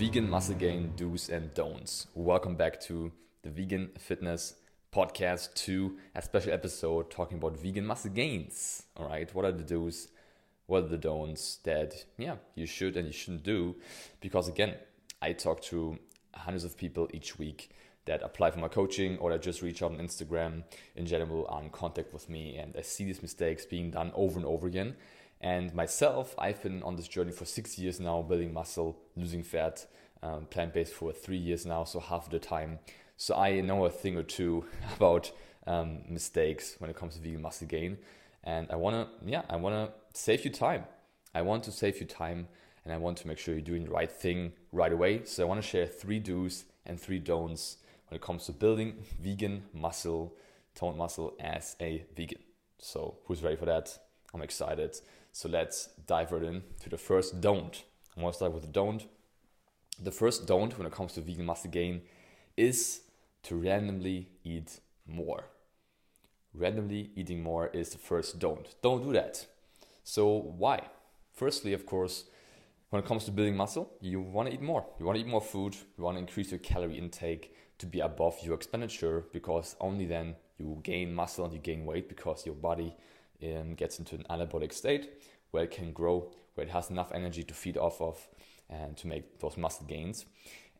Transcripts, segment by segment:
Vegan muscle gain do's and don'ts. Welcome back to the Vegan Fitness Podcast 2, a special episode talking about vegan muscle gains. All right, what are the do's? What are the don'ts that yeah you should and you shouldn't do? Because again, I talk to hundreds of people each week that apply for my coaching or that just reach out on Instagram in general in contact with me and I see these mistakes being done over and over again. And myself, I've been on this journey for six years now, building muscle, losing fat, um, plant based for three years now, so half the time. So I know a thing or two about um, mistakes when it comes to vegan muscle gain. And I wanna, yeah, I wanna save you time. I want to save you time and I want to make sure you're doing the right thing right away. So I wanna share three do's and three don'ts when it comes to building vegan muscle, toned muscle as a vegan. So who's ready for that? I'm excited. So let's dive right in to the first don't. I want to start with the don't. The first don't when it comes to vegan muscle gain is to randomly eat more. Randomly eating more is the first don't. Don't do that. So why? Firstly, of course, when it comes to building muscle, you want to eat more. You want to eat more food. You want to increase your calorie intake to be above your expenditure because only then you gain muscle and you gain weight because your body um, gets into an anabolic state where it can grow, where it has enough energy to feed off of and to make those muscle gains.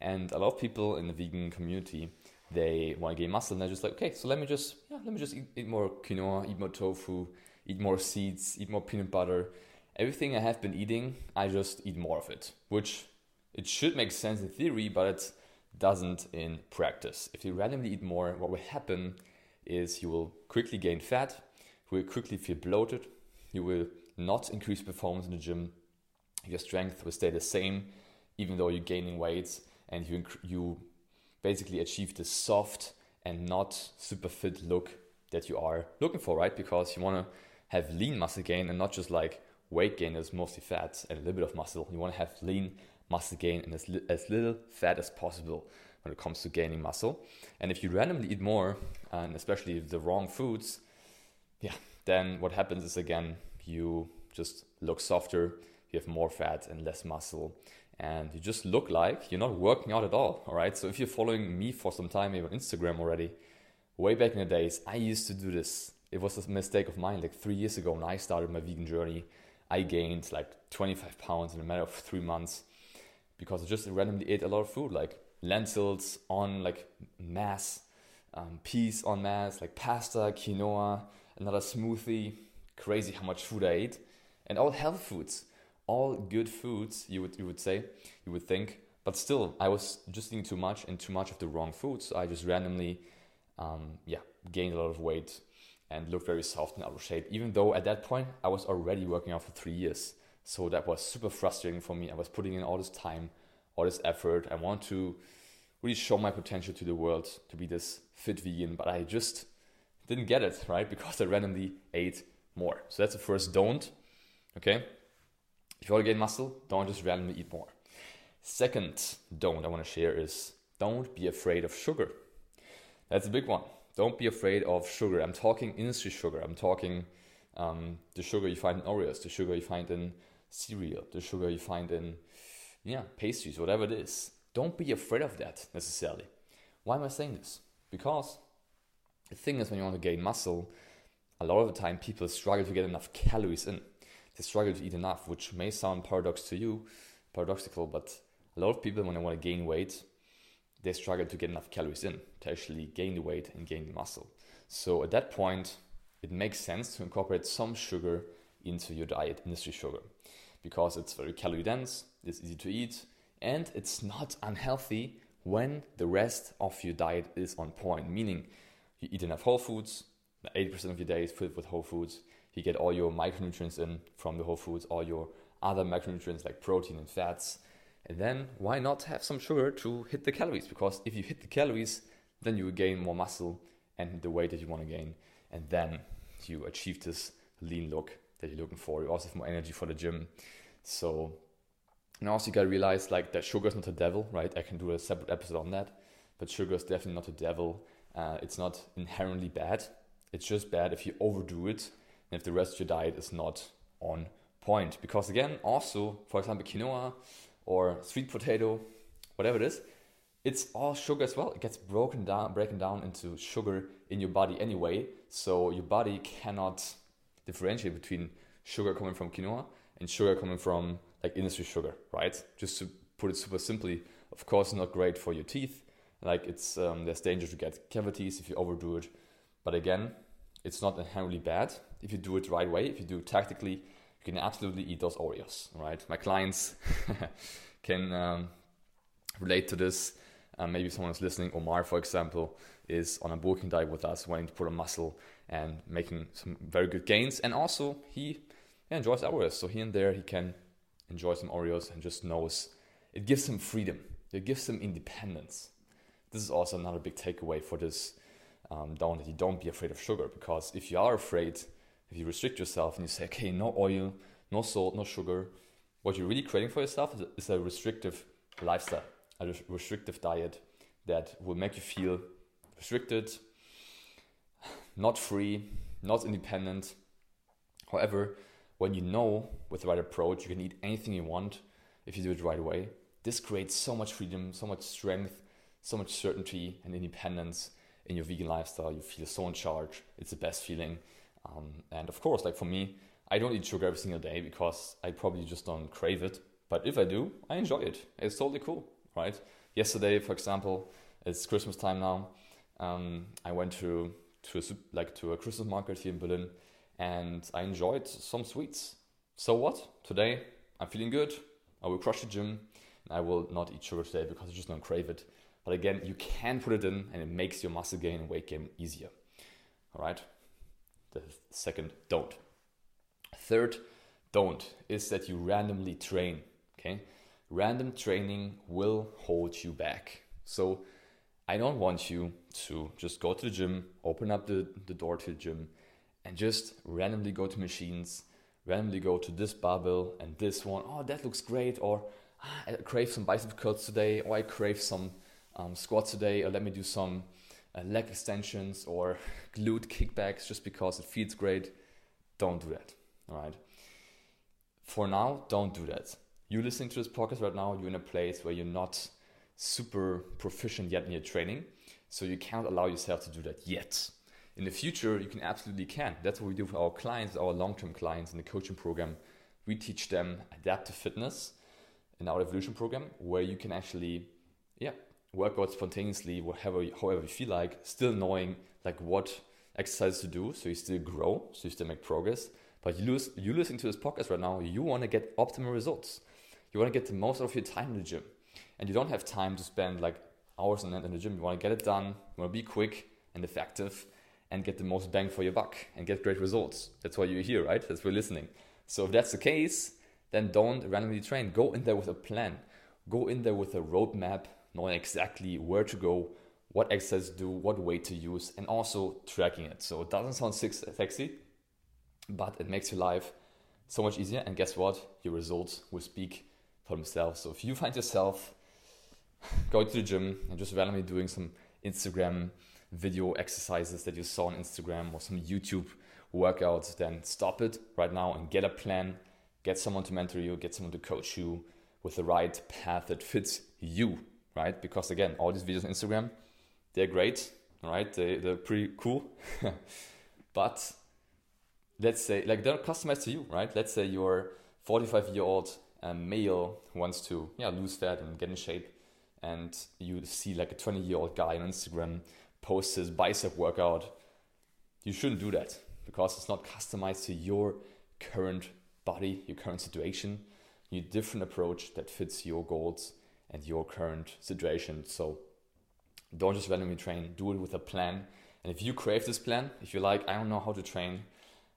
And a lot of people in the vegan community, they want to gain muscle and they're just like, okay, so let me just, yeah, let me just eat, eat more quinoa, eat more tofu, eat more seeds, eat more peanut butter. Everything I have been eating, I just eat more of it, which it should make sense in theory, but it doesn't in practice. If you randomly eat more, what will happen is you will quickly gain fat, will quickly feel bloated, you will not increase performance in the gym. Your strength will stay the same, even though you're gaining weight, and you you basically achieve the soft and not super fit look that you are looking for, right? Because you want to have lean muscle gain and not just like weight gain is mostly fat and a little bit of muscle. You want to have lean muscle gain and as, li- as little fat as possible when it comes to gaining muscle. And if you randomly eat more, and especially the wrong foods, yeah, then what happens is again you just look softer, you have more fat and less muscle, and you just look like you're not working out at all. All right. So if you're following me for some time, maybe on Instagram already, way back in the days, I used to do this. It was a mistake of mine. Like three years ago, when I started my vegan journey, I gained like 25 pounds in a matter of three months because I just randomly ate a lot of food, like lentils on like mass, um, peas on mass, like pasta, quinoa, another smoothie, crazy how much food I ate, and all health foods, all good foods. You would you would say, you would think, but still, I was just eating too much and too much of the wrong foods. So I just randomly, um, yeah, gained a lot of weight and looked very soft and out of shape. Even though at that point I was already working out for three years, so that was super frustrating for me. I was putting in all this time, all this effort. I want to really show my potential to the world to be this fit vegan, but I just didn't get it right because I randomly ate more. So that's the first don't. Okay. If you want to gain muscle, don't just randomly eat more. Second don't I want to share is don't be afraid of sugar. That's a big one. Don't be afraid of sugar. I'm talking industry sugar. I'm talking um, the sugar you find in Oreos, the sugar you find in cereal, the sugar you find in yeah pastries, whatever it is. Don't be afraid of that necessarily. Why am I saying this? Because the thing is, when you want to gain muscle, a lot of the time people struggle to get enough calories in. They struggle to eat enough, which may sound paradox to you, paradoxical, but a lot of people, when they want to gain weight, they struggle to get enough calories in to actually gain the weight and gain the muscle. So at that point, it makes sense to incorporate some sugar into your diet, industry sugar, because it's very calorie dense, it's easy to eat, and it's not unhealthy when the rest of your diet is on point, meaning you eat enough whole foods, 80% of your day is filled with whole foods. You get all your micronutrients in from the whole foods, all your other macronutrients like protein and fats, And then why not have some sugar to hit the calories? Because if you hit the calories, then you will gain more muscle and the weight that you want to gain. And then you achieve this lean look that you're looking for. You also have more energy for the gym. So and also you gotta realize like that sugar is not a devil, right? I can do a separate episode on that. But sugar is definitely not a devil. Uh, it's not inherently bad. It's just bad if you overdo it and if the rest of your diet is not on point. Because again, also, for example, quinoa or sweet potato, whatever it is, it's all sugar as well. It gets broken down, breaking down into sugar in your body anyway. So your body cannot differentiate between sugar coming from quinoa and sugar coming from like industry sugar, right? Just to put it super simply, of course, not great for your teeth. Like it's um, there's danger to get cavities if you overdo it. But again, it's not inherently bad if you do it the right way. If you do it tactically, you can absolutely eat those Oreos, right? My clients can um, relate to this. Um, maybe someone is listening. Omar, for example, is on a bulking diet with us, wanting to put on muscle and making some very good gains. And also, he enjoys Oreos. So here and there, he can enjoy some Oreos and just knows it gives him freedom. It gives him independence. This is also another big takeaway for this um, down that you don't be afraid of sugar because if you are afraid, if you restrict yourself and you say, okay, no oil, no salt, no sugar, what you're really creating for yourself is a, is a restrictive lifestyle, a restrictive diet that will make you feel restricted, not free, not independent. However, when you know with the right approach, you can eat anything you want if you do it right way. This creates so much freedom, so much strength, so much certainty and independence in your vegan lifestyle. You feel so in charge. It's the best feeling. Um, and of course, like for me, I don't eat sugar every single day because I probably just don't crave it. But if I do, I enjoy it. It's totally cool, right? Yesterday, for example, it's Christmas time now. Um, I went to to a, like to a Christmas market here in Berlin, and I enjoyed some sweets. So what? Today I'm feeling good. I will crush the gym. I will not eat sugar today because I just don't crave it. But again, you can put it in and it makes your muscle gain and weight gain easier. All right. The second don't. Third don't is that you randomly train. Okay. Random training will hold you back. So I don't want you to just go to the gym, open up the, the door to the gym, and just randomly go to machines, randomly go to this barbell and this one. Oh, that looks great. Or ah, I crave some bicep curls today, or I crave some um, squats today, or let me do some uh, leg extensions or glute kickbacks just because it feels great. Don't do that. All right. For now, don't do that. You're listening to this podcast right now, you're in a place where you're not super proficient yet in your training. So you can't allow yourself to do that yet in the future, you can absolutely can. That's what we do for our clients, our long-term clients in the coaching program. We teach them adaptive fitness in our evolution program, where you can actually, yeah, work out spontaneously, whatever, however you feel like, still knowing like what exercises to do, so you still grow, so you still make progress. But you lose, you listen to this podcast right now. You want to get optimal results. You want to get the most out of your time in the gym, and you don't have time to spend like hours end in the gym. You want to get it done. You want to be quick and effective and get the most bang for your buck and get great results. That's why you're here, right? That's why you're listening. So if that's the case, then don't randomly train. Go in there with a plan. Go in there with a roadmap, knowing exactly where to go, what exercise to do, what weight to use, and also tracking it. So it doesn't sound sexy, but it makes your life so much easier. And guess what? Your results will speak for themselves. So if you find yourself going to the gym and just randomly doing some Instagram video exercises that you saw on Instagram or some YouTube workouts, then stop it right now and get a plan. Get someone to mentor you, get someone to coach you with the right path that fits you, right? Because again, all these videos on Instagram, they're great, right? They, they're pretty cool. but let's say, like, they're customized to you, right? Let's say you're 45 year old um, male who wants to yeah, lose fat and get in shape and you see like a 20 year old guy on Instagram posts his bicep workout, you shouldn't do that because it's not customized to your current body, your current situation. You need a different approach that fits your goals and your current situation. So don't just randomly train, do it with a plan. And if you crave this plan, if you're like, I don't know how to train,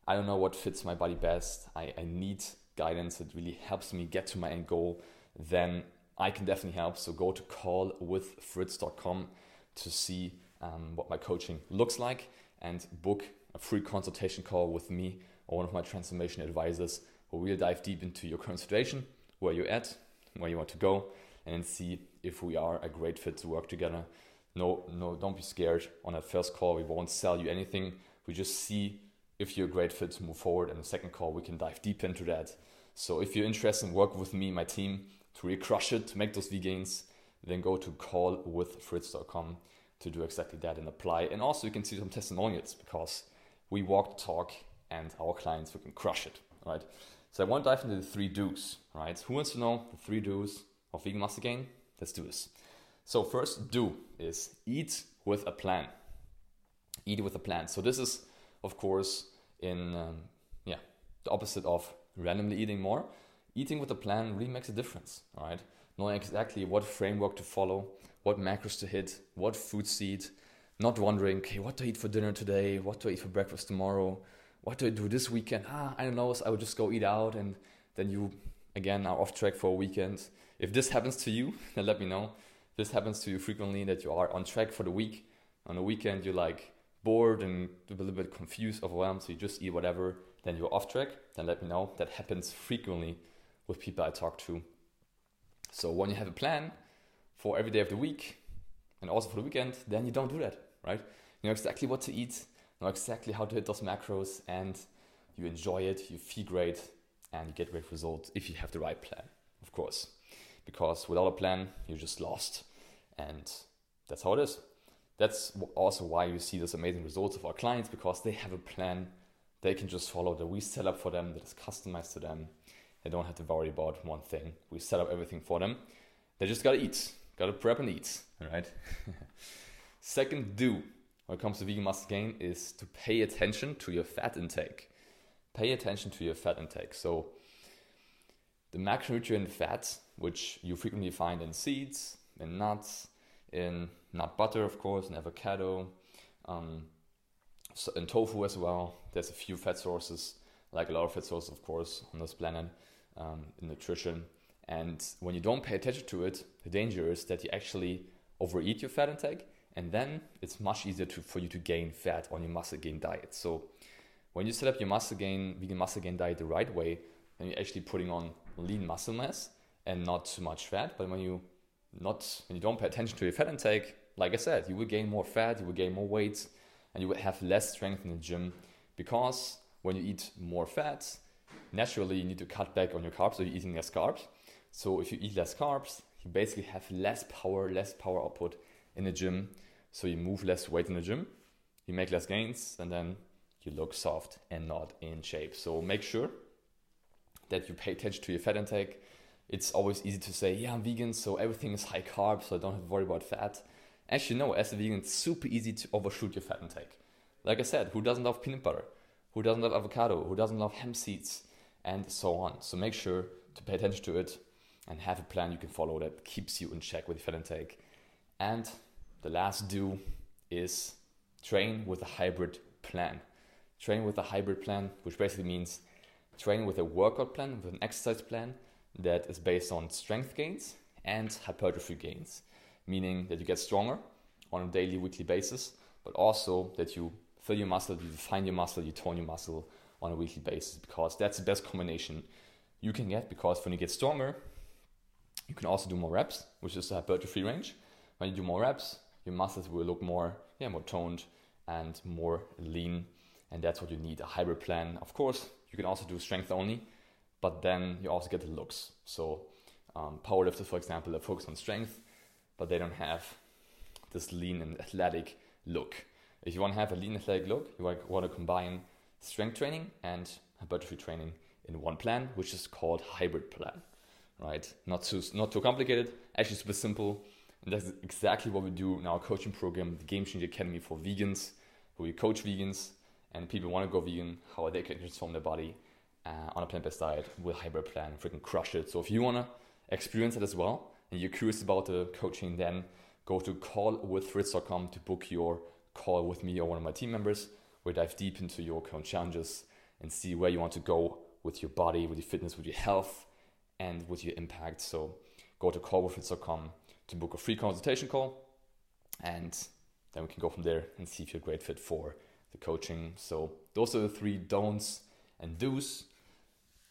I don't know what fits my body best, I, I need guidance that really helps me get to my end goal, then I can definitely help. So go to callwithfritz.com to see um, what my coaching looks like and book a free consultation call with me or one of my transformation advisors where we'll dive deep into your current situation, where you're at, where you want to go, and see if we are a great fit to work together. No, no, don't be scared. On that first call, we won't sell you anything. We just see if you're a great fit to move forward. And the second call, we can dive deep into that. So if you're interested in working with me, my team, to really crush it, to make those V gains, then go to callwithfritz.com to do exactly that and apply. And also you can see some testimonials because we walk the talk and our clients we can crush it, right? So I want to dive into the three do's, right? Who wants to know the three do's of vegan muscle gain? Let's do this. So first do is eat with a plan. Eat with a plan. So this is, of course, in um, yeah the opposite of randomly eating more. Eating with a plan really makes a difference, right? Knowing exactly what framework to follow, what macros to hit, what foods to eat, not wondering, okay, what do I eat for dinner today? What do I eat for breakfast tomorrow? What do I do this weekend? Ah, I don't know. So I would just go eat out, and then you again are off track for a weekend. If this happens to you, then let me know. If this happens to you frequently that you are on track for the week. On the weekend, you're like bored and a little bit confused, overwhelmed, so you just eat whatever. Then you're off track. Then let me know. That happens frequently with people I talk to. So when you have a plan for every day of the week and also for the weekend, then you don't do that right? You know exactly what to eat, know exactly how to hit those macros, and you enjoy it, you feel great, and get great results if you have the right plan, of course. Because without a plan, you're just lost. And that's how it is. That's also why you see those amazing results of our clients because they have a plan they can just follow that we set up for them that is customized to them. They don't have to worry about one thing. We set up everything for them. They just gotta eat, gotta prep and eat, all right? Second do when it comes to vegan muscle gain is to pay attention to your fat intake. Pay attention to your fat intake. So the macronutrient fat, which you frequently find in seeds, in nuts, in nut butter, of course, in avocado, um, so in tofu as well. There's a few fat sources, like a lot of fat sources, of course, on this planet um, in nutrition. And when you don't pay attention to it, the danger is that you actually overeat your fat intake and then it's much easier to, for you to gain fat on your muscle gain diet. So when you set up your muscle gain, vegan muscle gain diet the right way, then you're actually putting on lean muscle mass and not too much fat. But when you not when you don't pay attention to your fat intake, like I said, you will gain more fat, you will gain more weight, and you will have less strength in the gym because when you eat more fat, naturally you need to cut back on your carbs, so you're eating less carbs. So if you eat less carbs, you basically have less power, less power output in the gym. So you move less weight in the gym, you make less gains, and then you look soft and not in shape. So make sure that you pay attention to your fat intake. It's always easy to say, yeah, I'm vegan, so everything is high carb, so I don't have to worry about fat. Actually, no, as a vegan, it's super easy to overshoot your fat intake. Like I said, who doesn't love peanut butter? Who doesn't love avocado? Who doesn't love hemp seeds? And so on. So make sure to pay attention to it and have a plan you can follow that keeps you in check with your fat intake. And the last do is train with a hybrid plan. Train with a hybrid plan, which basically means training with a workout plan, with an exercise plan that is based on strength gains and hypertrophy gains, meaning that you get stronger on a daily, weekly basis, but also that you fill your muscle, you define your muscle, you tone your muscle on a weekly basis, because that's the best combination you can get. Because when you get stronger, you can also do more reps, which is the hypertrophy range. When you do more reps, your muscles will look more, yeah, more toned and more lean. And that's what you need a hybrid plan. Of course, you can also do strength only, but then you also get the looks. So, um, powerlifters, for example, they focus on strength, but they don't have this lean and athletic look. If you want to have a lean athletic look, you want to combine strength training and hypertrophy training in one plan, which is called hybrid plan. Right? Not too not too complicated. Actually, super simple. And that's exactly what we do in our coaching program, the Game Changer Academy for Vegans, where we coach vegans and people want to go vegan, how they can transform their body uh, on a plant-based diet with hybrid plan, freaking crush it. So if you want to experience it as well and you're curious about the coaching, then go to callwithfritz.com to book your call with me or one of my team members. We dive deep into your current challenges and see where you want to go with your body, with your fitness, with your health, and with your impact. So go to callwithfritz.com to book a free consultation call. And then we can go from there and see if you're a great fit for the coaching. So those are the three don'ts and do's.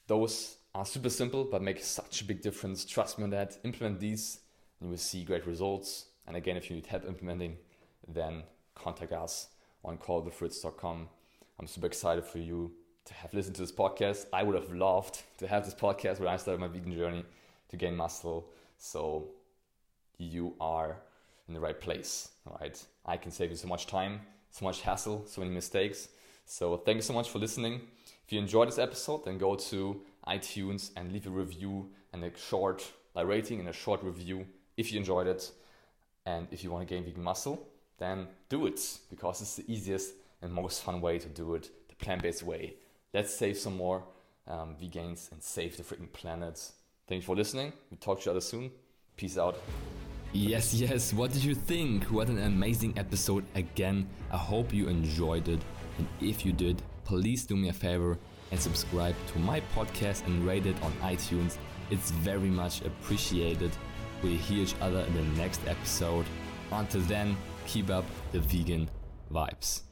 Those are super simple, but make such a big difference. Trust me on that. Implement these, and you will see great results. And again, if you need help implementing, then contact us on callwithfritz.com. I'm super excited for you to have listened to this podcast. I would have loved to have this podcast when I started my vegan journey to gain muscle. So you are in the right place, right? I can save you so much time, so much hassle, so many mistakes. So thank you so much for listening. If you enjoyed this episode, then go to iTunes and leave a review and a short like rating and a short review if you enjoyed it. And if you want to gain vegan muscle, then do it because it's the easiest and most fun way to do it, the plant-based way. Let's save some more um, vegans and save the freaking planet. Thank you for listening. We talk to each other soon. Peace out. Yes, yes. What did you think? What an amazing episode again. I hope you enjoyed it. And if you did, please do me a favor and subscribe to my podcast and rate it on iTunes. It's very much appreciated. We'll hear each other in the next episode. Until then, keep up the vegan vibes.